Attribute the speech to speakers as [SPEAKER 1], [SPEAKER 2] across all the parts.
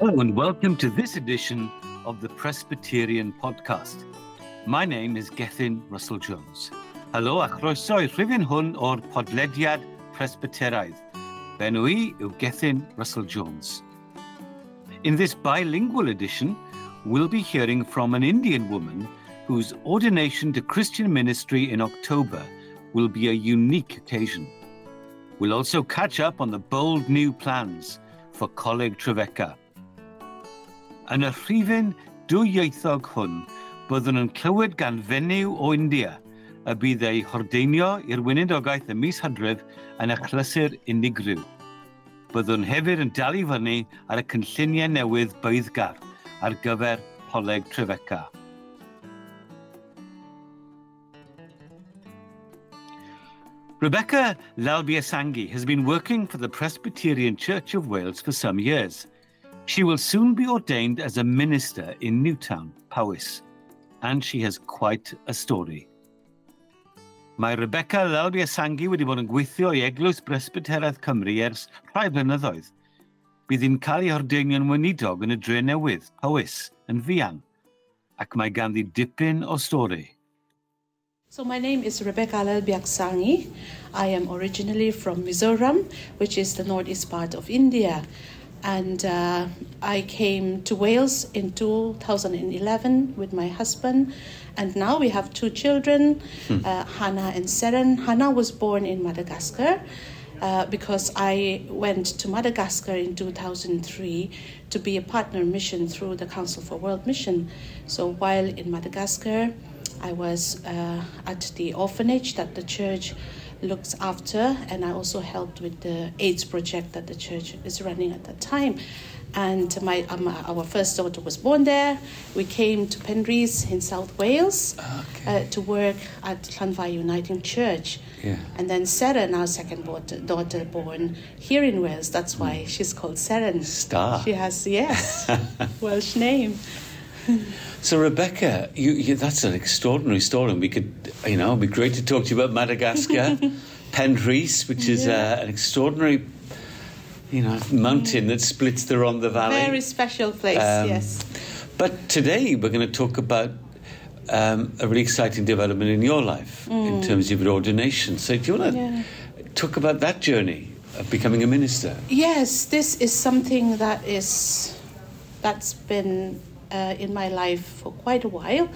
[SPEAKER 1] Hello, and welcome to this edition of the Presbyterian Podcast. My name is Gethin Russell Jones. Helo a chroeso i rhifin hwn o'r podlediad Presbyteraidd. Benw i yw Gethin Russell Jones. In this bilingual edition, we'll be hearing from an Indian woman whose ordination to Christian ministry in October will be a unique occasion. We'll also catch up on the bold new plans for Coleg Trevecca. Yn y rhifyn dwyieithog hwn, byddwn yn clywed gan fenyw o India y bydd ei hordeinio i'r wynedogaeth y mis hydref yn achlysur unigryw. Byddwn hefyd yn dal i fyny ar y cynlluniau newydd byddgar ar gyfer Coleg Trefeca. Rebecca Lalbiasangi has been working for the Presbyterian Church of Wales for some years. She will soon be ordained as a minister in Newtown, Powys, and she has quite a story. Mae Rebecca Lalbiaksangi wedi bod yn gweithio i Eglwys Presbyteraeth Cymru ers rhai blynyddoedd. Bydd hi'n cael ei hordeinio'n weinidog yn y dre newydd, Powys, yn fian, ac mae ganddi dipyn o stori.
[SPEAKER 2] So my name is Rebecca Lalbiaksangi. I am originally from Mizoram, which is the northeast part of India. And uh, I came to Wales in 2011 with my husband. And now we have two children, uh, Hannah and Seren. Hannah was born in Madagascar. Uh, because I went to Madagascar in 2003 to be a partner mission through the Council for World Mission. So while in Madagascar, I was uh, at the orphanage that the church looks after, and I also helped with the AIDS project that the church is running at that time. And my, um, our first daughter was born there. We came to Penrhys in South Wales
[SPEAKER 1] Okay.
[SPEAKER 2] uh, to work at Llanfair Uniting Church.
[SPEAKER 1] Yeah.
[SPEAKER 2] And then Seren, our second daughter, daughter born here in Wales. That's why she's called Seren.
[SPEAKER 1] Star.
[SPEAKER 2] She has, yes, Welsh name.
[SPEAKER 1] So, Rebecca, you, you, that's an extraordinary story. And we could, you know, it'd be great to talk to you about Madagascar, Penrhys, which is uh, an extraordinary, you know, mountain that splits the Rhondda Valley.
[SPEAKER 2] Very special place,
[SPEAKER 1] Um,
[SPEAKER 2] yes.
[SPEAKER 1] But today we're going to talk about um, a really exciting development in your life in terms of your ordination. So, do you want to
[SPEAKER 2] Mm. Yeah.
[SPEAKER 1] talk about that journey of becoming a minister?
[SPEAKER 2] Yes, this is something that is that's been uh, in my life for quite a while,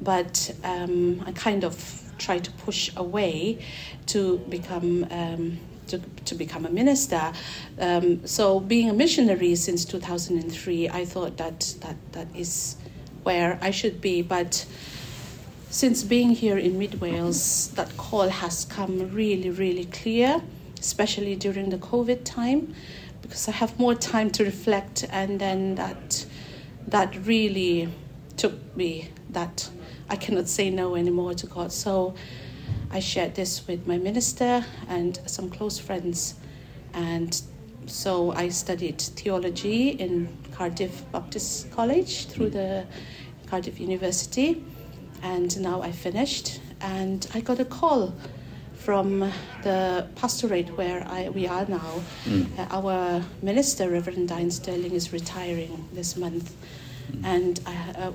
[SPEAKER 2] but um, I kind of try to push away to become. Um, to, to become a minister. Um, so, being a missionary since 2003, I thought that, that that is where I should be. But since being here in Mid Wales, that call has come really, really clear, especially during the COVID time, because I have more time to reflect, and then that that really took me that I cannot say no anymore to God. So I shared this with my minister and some close friends, and so I studied theology in Cardiff Baptist College through the Cardiff University and now I finished and I got a call from the pastorate where I, we are now. Uh, our minister, Reverend Diane Sterling, is retiring this month. And I, uh,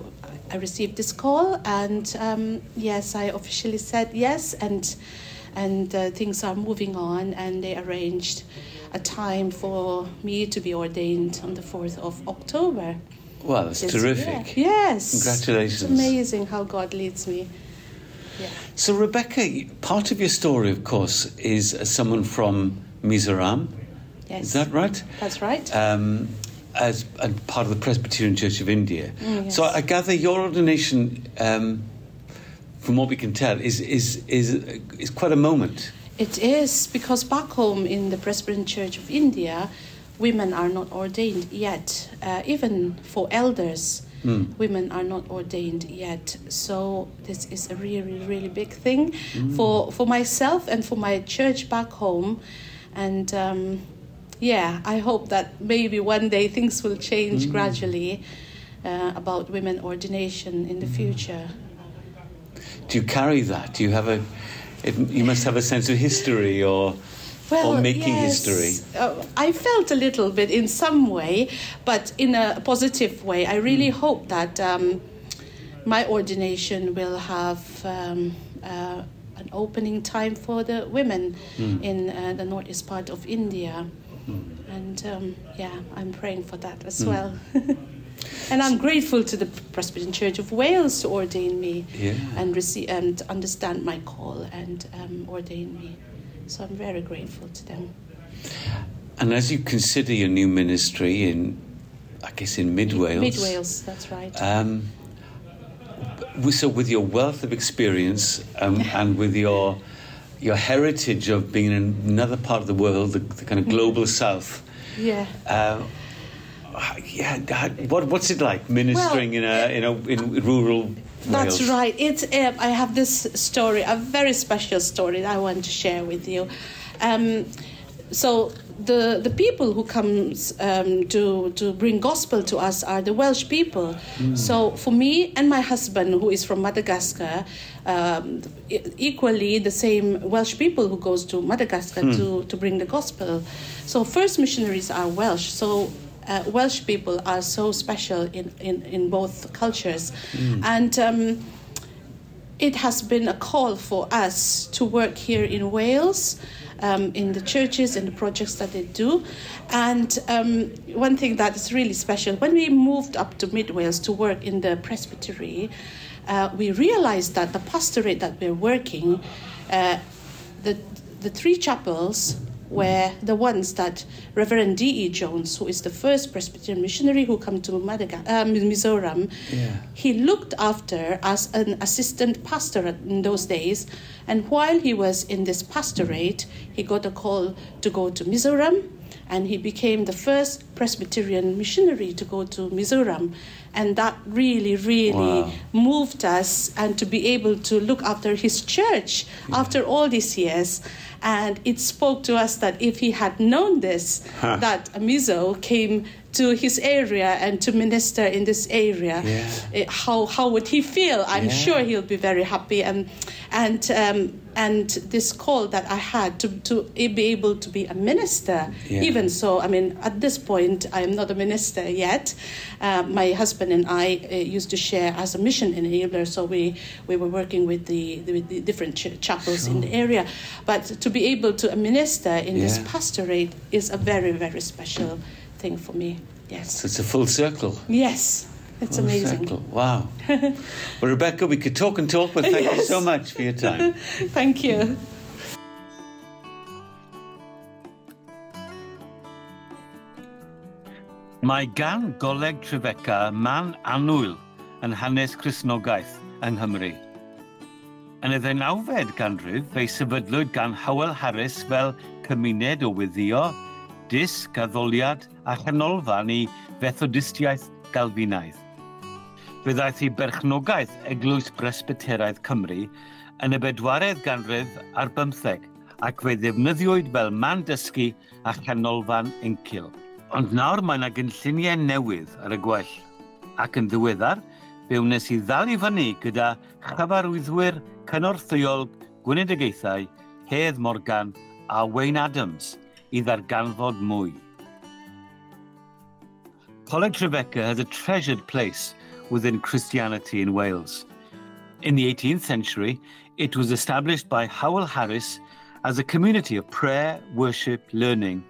[SPEAKER 2] I received this call, and um, yes, I officially said yes, and and uh, things are moving on, and they arranged a time for me to be ordained on the fourth of October.
[SPEAKER 1] Well, that's terrific.
[SPEAKER 2] year. Yes.
[SPEAKER 1] Congratulations.
[SPEAKER 2] It's amazing how God leads me. Yeah.
[SPEAKER 1] So, Rebecca, part of your story, of course, is as someone from Mizoram.
[SPEAKER 2] Yes.
[SPEAKER 1] Is that right?
[SPEAKER 2] That's right.
[SPEAKER 1] Um, as and part of the Presbyterian Church of India.
[SPEAKER 2] Mm, yes.
[SPEAKER 1] So, I gather your ordination, um, from what we can tell, is is is is quite a moment.
[SPEAKER 2] It is because back home in the Presbyterian Church of India, women are not ordained yet. Uh, even for elders, women are not ordained yet. So this is a really, really big thing for for myself and for my church back home. And um, yeah, I hope that maybe one day things will change gradually uh, about women ordination in the future.
[SPEAKER 1] Do you carry that? Do you have a? It, you must have a sense of history or
[SPEAKER 3] well, or making yes. history?
[SPEAKER 2] Uh, I felt a little bit in some way, but in a positive way. I really mm. hope that um, my ordination will have um, uh, an opening time for the women mm. in uh, the northeast part of India. Mm. And um, yeah, I'm praying for that as hmm. well. and I'm grateful to the Presbyterian Church of Wales to ordain me yeah. and receive and understand my call and um, ordain me. So I'm very grateful to them.
[SPEAKER 3] And as you consider your new ministry in, I guess, in Mid Wales.
[SPEAKER 2] Mid Wales, that's right. Um,
[SPEAKER 3] so, with your wealth of experience um, and with your your heritage of being in another part of the world, the, the kind of global south.
[SPEAKER 2] Yeah. Uh,
[SPEAKER 3] yeah. What, what's it like ministering well, in a in a in rural
[SPEAKER 2] that's right. It's. Uh, I have this story, a very special story that I want to share with you. Um, so the the people who comes um, to to bring gospel to us are the Welsh people. Mm. So for me and my husband, who is from Madagascar, um, equally the same Welsh people who goes to Madagascar mm. to to bring the gospel. So first missionaries are Welsh. So uh, Welsh people are so special in, in, in both cultures. Mm. And um, it has been a call for us to work here in Wales. Um, in the churches and the projects that they do. And um, one thing that is really special, when we moved up to Mid Wales to work in the presbytery, uh, we realized that the pastorate that we're working, uh, the, the three chapels were the ones that Reverend D.E. Jones, who is the first Presbyterian missionary who came to Madagascar, uh, Mizoram, yeah. he looked after as an assistant pastor in those days. And while he was in this pastorate, he got a call to go to Mizoram, and he became the first Presbyterian missionary to go to Mizoram. And that really, really wow. moved us, and to be able to look after his church yeah. after all these years. And it spoke to us that if he had known this, huh. that Mizo came to his area and to minister in this area, yeah. Eh, how, how would he feel? I'm yeah. sure he'll be very happy. And, and, um, and this call that I had to, to be able to be a minister, yeah. even so, I mean, at this point, I am not a minister yet. Uh, my husband and I uh, used to share as a mission enabler, so we, we were working with the, the, the different ch- chapels sure. in the area. But to be able to minister in this pastorate is a very, very special thing for me. Yes.
[SPEAKER 3] So it's a full circle.
[SPEAKER 2] Yes. It's full amazing. Circle.
[SPEAKER 3] Wow. well, Rebecca, we could talk and talk, but thank yes. you so much for your time.
[SPEAKER 2] thank you.
[SPEAKER 1] Mae gan Goleg Trefeca man anwyl yn hanes Cresnogaeth yng Nghymru. Yn y ddeunawfed ganrif, fe'i sefydlwyd gan Howell Harris fel cymuned o weddio, disg, addoliad a chanolfan i fethodistiaeth galfinaidd. Fe ddaeth i berchnogaeth Eglwys Bresbyteraidd Cymru yn y bedwaredd ganrif ar bymtheg ac fe ddefnyddiwyd fel man dysgu a chanolfan encil. Ond nawr mae yna gynlluniau newydd ar y gwell. Ac yn ddiweddar, fe wnes i ddal i fyny gyda chyfarwyddwyr cynorthwyol gwynedigaethau Hedd Morgan a Wayne Adams i ddarganfod mwy. Coleg Tribeca has a treasured place within Christianity in Wales. In the 18th century, it was established by Howell Harris as a community of prayer, worship, learning,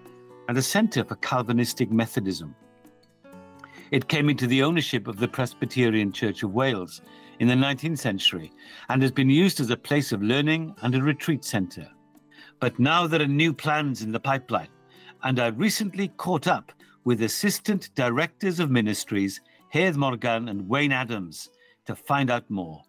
[SPEAKER 1] and a centre for Calvinistic Methodism. It came into the ownership of the Presbyterian Church of Wales in the 19th century and has been used as a place of learning and a retreat centre. But now there are new plans in the pipeline, and I recently caught up with Assistant Directors of Ministries, Hedd Morgan and Wayne Adams, to find out more.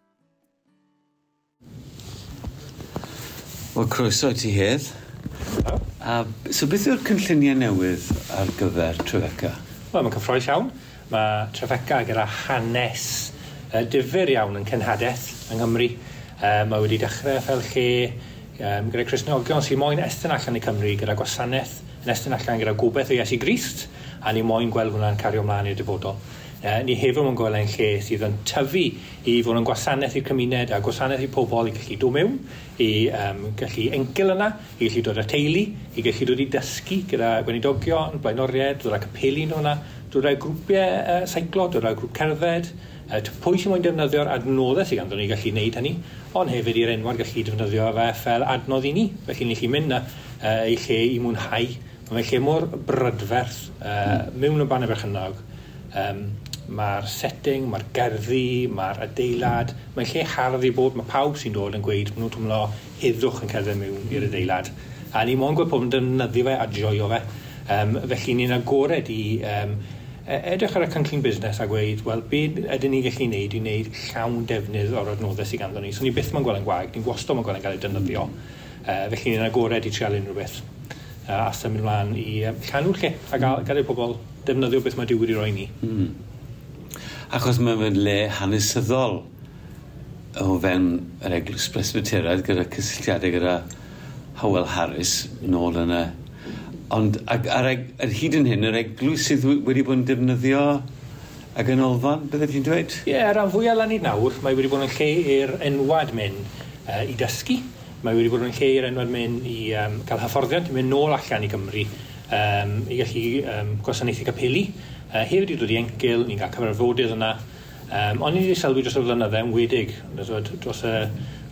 [SPEAKER 3] Wel, croeso ti Hedd. A, so beth yw'r cynlluniau newydd ar gyfer Trefeca?
[SPEAKER 4] Wel, mae'n cyffroes iawn. Mae Trefeca gyda hanes uh, difyr iawn yn cynhadaeth yng Nghymru. Uh, mae wedi dechrau fel lle um, gyda Cresnogion sy'n moyn estyn allan i Cymru gyda gwasanaeth yn estyn allan gyda gobeith o Iesu Grist a ni moyn gweld hwnna'n cario ymlaen i'r dyfodol. Uh, ni hefyd yn gweld ein lle sydd yn tyfu i fod yn gwasanaeth i'r cymuned a gwasanaeth i pobl i gallu dod mewn, i um, gallu encil yna, i gallu dod â teulu, i gallu dod i dysgu gyda gweinidogion, blaenoriaid, dod â capelu nhw yna, dod â grwpiau uh, seiclo, dod â grwp cerdded, uh, pwy sy'n mwyn defnyddio'r adnoddau sydd ganddo ni gallu gwneud hynny, ond hefyd i'r enwad gallu defnyddio fe fel adnodd i ni. Felly ni'n gallu mynd na uh, i lle i mwynhau. Mae'n lle mor brydferth uh, mewn y banau berchynog um, mae'r setting, mae'r gerddi, mae'r adeilad, mae'n lle hardd i bod, mae pawb sy'n dod yn gweud, maen nhw'n twmlo heddwch yn cerdded mewn i'r adeilad. A ni mo'n gweld pob yn defnyddio fe a joio fe. Um, felly ni'n agored i um, edrych ar y cynllun busnes a gweud, wel, be ydyn ni'n gallu gwneud i wneud llawn defnydd o'r adnoddau sydd ganddo ni. So ni byth mae'n gweld yn gwag, ni'n gwastod mae'n gweld yn cael ei defnyddio. Uh, felly ni'n agored i trial unrhyw beth uh, a symud mlaen i um, llanw'r lle a gael, gael ei pobl defnyddio beth mae diwyr i roi ni. Mm
[SPEAKER 3] achos mae'n fe'n le hanesyddol o fewn yr eglwys presbyteraidd gyda cysylltiadau gyda Howell Harris nôl yn y... Ond ag, ar, ar hyd yn hyn, yr eglwys sydd wedi bod yn defnyddio y ganolfan, bydde ti'n dweud?
[SPEAKER 4] Ie, yeah, ran fwyaf lan i nawr, mae wedi bod yn lle i'r enwad mynd uh, i dysgu. Mae wedi bod yn lle i'r enwad mynd i um, cael hyfforddiant, i mynd nôl allan i Gymru, um, i gallu um, gwasanaethu capeli, Uh, hefyd wedi dod i encil, ni'n cael cyfarfodydd yna. Um, ond ni wedi sylwi dros y flynyddoedd yn wedig, dros y,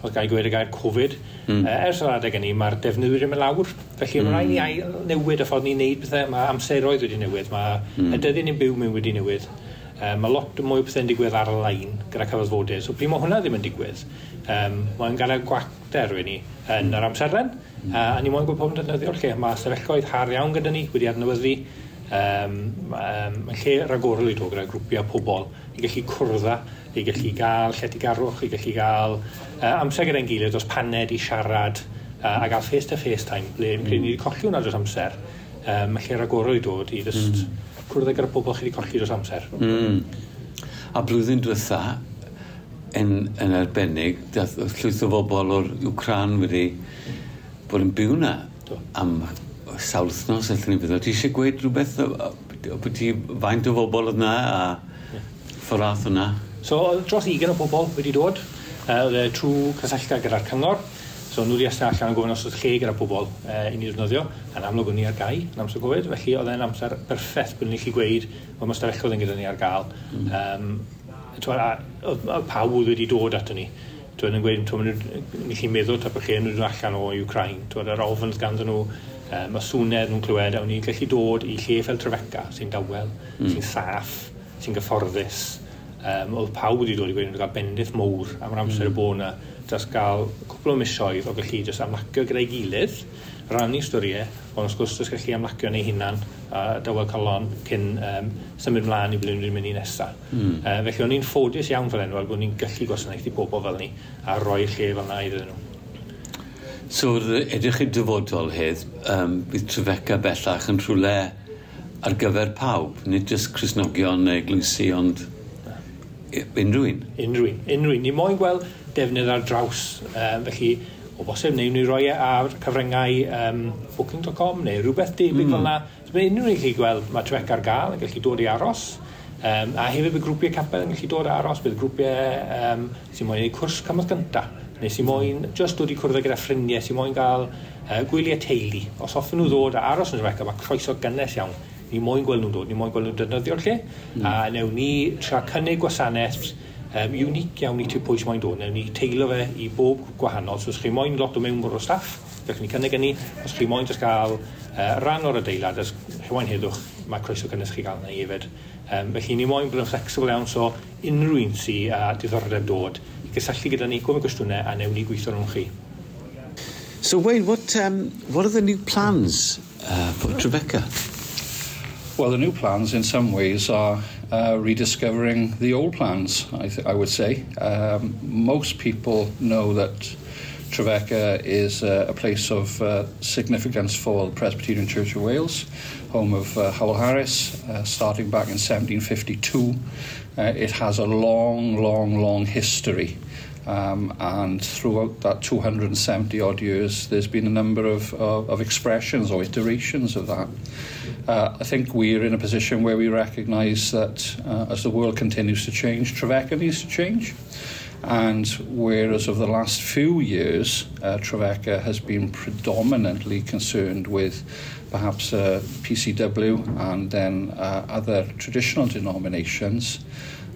[SPEAKER 4] oedd gael gweud y gair Covid. Mm. Uh, ers yr adeg ni, mae'r defnyddwyr yn mynd lawr. Felly mm. mae'n rhaid ni hmm. newid y ffordd ni'n neud pethau. Mae amseroedd wedi newid, mae mm. y dyddiau ni'n byw mewn wedi newid. Um, mae lot mwy o pethau'n digwydd ar y lain gyda cyfarfodydd. So pryd mae hwnna ddim yn digwydd, um, mae'n gael y gwacter wedi ni yn yr amserlen. Mm. Uh, a ni moyn gwybod pobl yn defnyddio'r lle. Mae sefyllgoedd har iawn gyda ni wedi adnewyddu um, um, yn lle ragorol i ddod gyda grwpiau pobl i gallu cwrdda, i gallu gael lledigarwch, i gallu gael uh, amser gyda'n gilydd os paned i siarad uh, a gael face to face time ble mm. ni wedi colli hwnna dros amser um, lle ragorol i ddod i just mm. cwrdda gyda pobl chi wedi colli dros amser mm.
[SPEAKER 3] A blwyddyn diwetha yn, yn arbennig dath llwyth o bobl o'r Wcran wedi bod yn byw na am sawl wythnos allan ni fydd. Ti eisiau gweud rhywbeth o beth ti faint o bobl yna a ffordd yna?
[SPEAKER 4] So, dros 20 o bobl wedi dod uh, e trwy cysyllta gyda'r cyngor. So nhw wedi ystod allan yn gofyn os oedd lle gyda pobl uh, i ni ddefnyddio, a'n amlwg o'n ni ar gau yn amser gofyd, felly oedd e'n amser berffeth bod ni'n gallu gweud, bod mae stafelloedd yn gyda ni ar gael. Mm. Um, oedd a, pawb wedi dod ato ni. Dwi'n yn gweud, dwi'n gallu meddwl ta bach lle nhw'n allan o Ukraine. Dwi'n ar ofyn ganddyn nhw um, y swnedd nhw'n clywed, a ni'n gallu dod i lle fel Trefeca, sy'n dawel, mm. sy'n saff, sy'n gyfforddus. Um, oedd pawb wedi dod i gweud, nhw'n cael bendith mwr am yr amser mm. y bod yna, just gael cwpl o misoedd o gallu just amlacio gyda'i gilydd, rannu storiau, ond wrth gwrs just gallu amlacio neu hunan a uh, dawel calon cyn um, symud mlaen i blwyddyn mynd i nesaf. Mm. Uh, felly o'n i'n ffodus iawn fel enwau bod ni'n gallu gwasanaethu pobl fel ni a rhoi lle fel yna iddyn nhw.
[SPEAKER 3] So edrych i'r dyfodol hedd, um, bydd Trefeca bellach yn rhywle ar gyfer pawb, nid jyst Cresnogion neu glwysi, ond unrhyw un.
[SPEAKER 4] Unrhyw un. Unrhyw un. Ni moyn gweld defnydd ar draws. Um, felly, o bosib, neu ni roi e ar cyfryngau um, booking.com neu rhywbeth debyg mm. fel yna. So, mae unrhyw un chi gweld, mae trefeca ar gael yn gallu dod i aros. Um, a hefyd bydd grwpiau capel yn gallu dod a aros, bydd grwpiau um, sy'n mwyn ei cwrs cymryd gyntaf neu sy'n moyn just dod i cwrdd gyda ffrindiau, sy'n moyn gael uh, gwyliau teulu. Os hoffwn nhw ddod a aros yn Rebecca, mae croeso gynnes iawn. Ni moyn gweld nhw'n dod, ni moyn gweld nhw'n defnyddio'r lle, mm. a newn ni tra cynnig gwasanaeth um, unig iawn i ti pwy sy'n moyn dod. Newn ni teilo fe i bob gwahanol. So, os chi moyn lot o mewnbwr o staff, gallwn ni cynnig yn ni. Os chi moyn just gael uh, ran o'r adeilad, os chi moyn heddwch, mae croeso gynnes chi gael na i efed. Um, felly, ni moyn bod yn flexible iawn, so unrhyw un sy'n a diddordeb dod i gysylltu gyda ni, gofyn cwestiynau a newn ni gweithio rhwng chi.
[SPEAKER 3] So Wayne, what, um, what are the new plans uh, for Tribeca?
[SPEAKER 5] Well, the new plans in some ways are uh, rediscovering the old plans, I, I would say. Um, most people know that Trevecca is uh, a place of uh, significance for the Presbyterian Church of Wales, home of uh, Howell Harris, starting back in 1752. Uh, it has a long, long, long history Um, and throughout that 270 odd years, there's been a number of, of, of expressions or iterations of that. Uh, I think we're in a position where we recognise that uh, as the world continues to change, Trevecca needs to change. And whereas over the last few years, uh, Trevecca has been predominantly concerned with perhaps uh, PCW and then uh, other traditional denominations,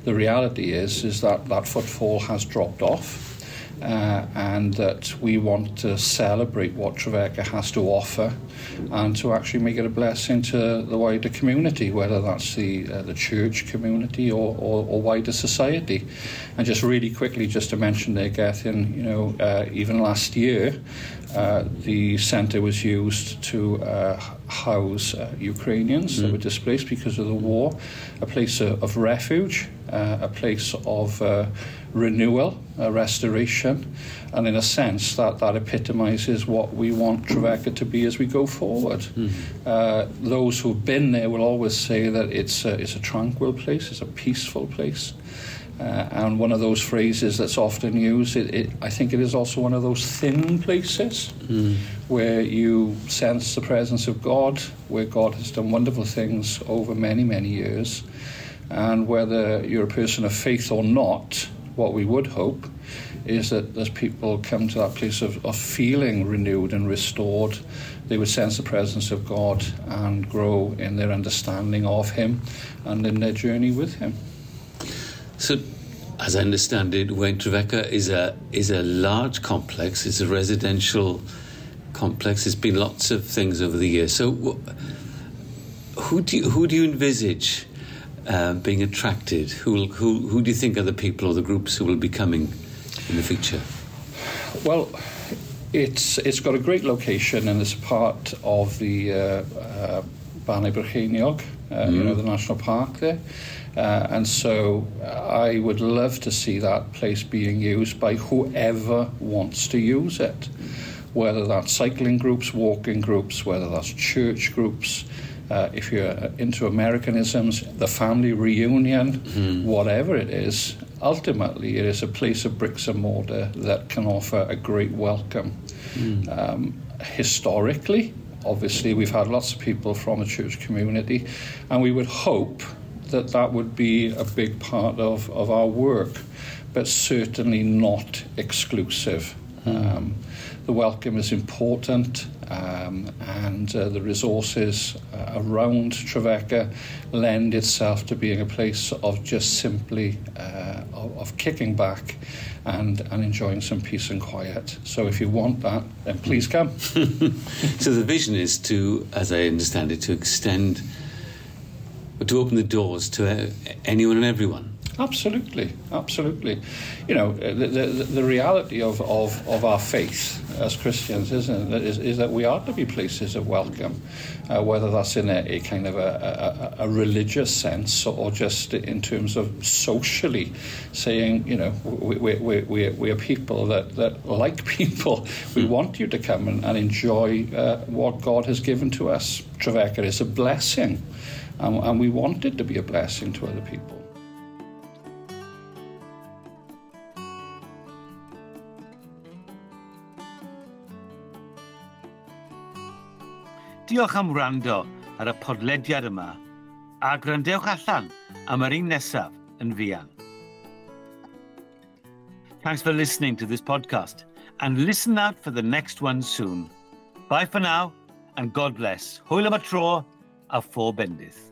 [SPEAKER 5] the reality is is that that footfall has dropped off. Uh, and that we want to celebrate what Trevecca has to offer and to actually make it a blessing to the wider community, whether that's the, uh, the church community or, or, or wider society. And just really quickly, just to mention there, Gethin, you know, uh, even last year, uh, the centre was used to uh, house uh, Ukrainians mm. that were displaced because of the war, a place of, of refuge, uh, a place of uh, renewal, uh, restoration, and in a sense that, that epitomises what we want Trevecca to be as we go forward. Mm. Uh, those who've been there will always say that it's a, it's a tranquil place, it's a peaceful place. Uh, and one of those phrases that's often used, it, it, I think it is also one of those thin places mm. where you sense the presence of God, where God has done wonderful things over many, many years. And whether you're a person of faith or not, what we would hope is that as people come to that place of, of feeling renewed and restored, they would sense the presence of God and grow in their understanding of Him and in their journey with Him.
[SPEAKER 3] So, as I understand it, Wayne Trevecca is a is a large complex. It's a residential complex. There's been lots of things over the years. So, who do you, who do you envisage uh, being attracted? Who, will, who who do you think are the people or the groups who will be coming in the future?
[SPEAKER 5] Well, it's it's got a great location and it's part of the uh, uh, Bannau Brycheiniog, uh, mm. you know, the national park there. Uh, and so I would love to see that place being used by whoever wants to use it, whether that's cycling groups, walking groups, whether that's church groups. Uh, if you're into Americanisms, the family reunion, mm. whatever it is, ultimately it is a place of bricks and mortar that can offer a great welcome. Mm. Um, historically, obviously, we've had lots of people from the church community, and we would hope that that would be a big part of, of our work, but certainly not exclusive. Mm. Um, the welcome is important, um, and uh, the resources uh, around Trevecca lend itself to being a place of just simply uh, of, of, kicking back and, and enjoying some peace and quiet. So if you want that, then please come.
[SPEAKER 3] so the vision is to, as I understand it, to extend to open the doors to uh, anyone and everyone.
[SPEAKER 5] Absolutely, absolutely. You know, the, the, the reality of, of, of our faith as Christians, isn't it, is, is that we are to be places of welcome, uh, whether that's in a, a kind of a, a, a, religious sense or just in terms of socially saying, you know, we, we, we, we, we are people that, that like people. We hmm. want you to come and, and enjoy uh, what God has given to us. Trevecca is a blessing and, and we want it to be a blessing to other people.
[SPEAKER 1] Diolch am wrando ar y podlediad yma a allan am yr un nesaf yn fian. Thanks for listening to this podcast and listen out for the next one soon. Bye for now and God bless. Hwyl am y tro a phob.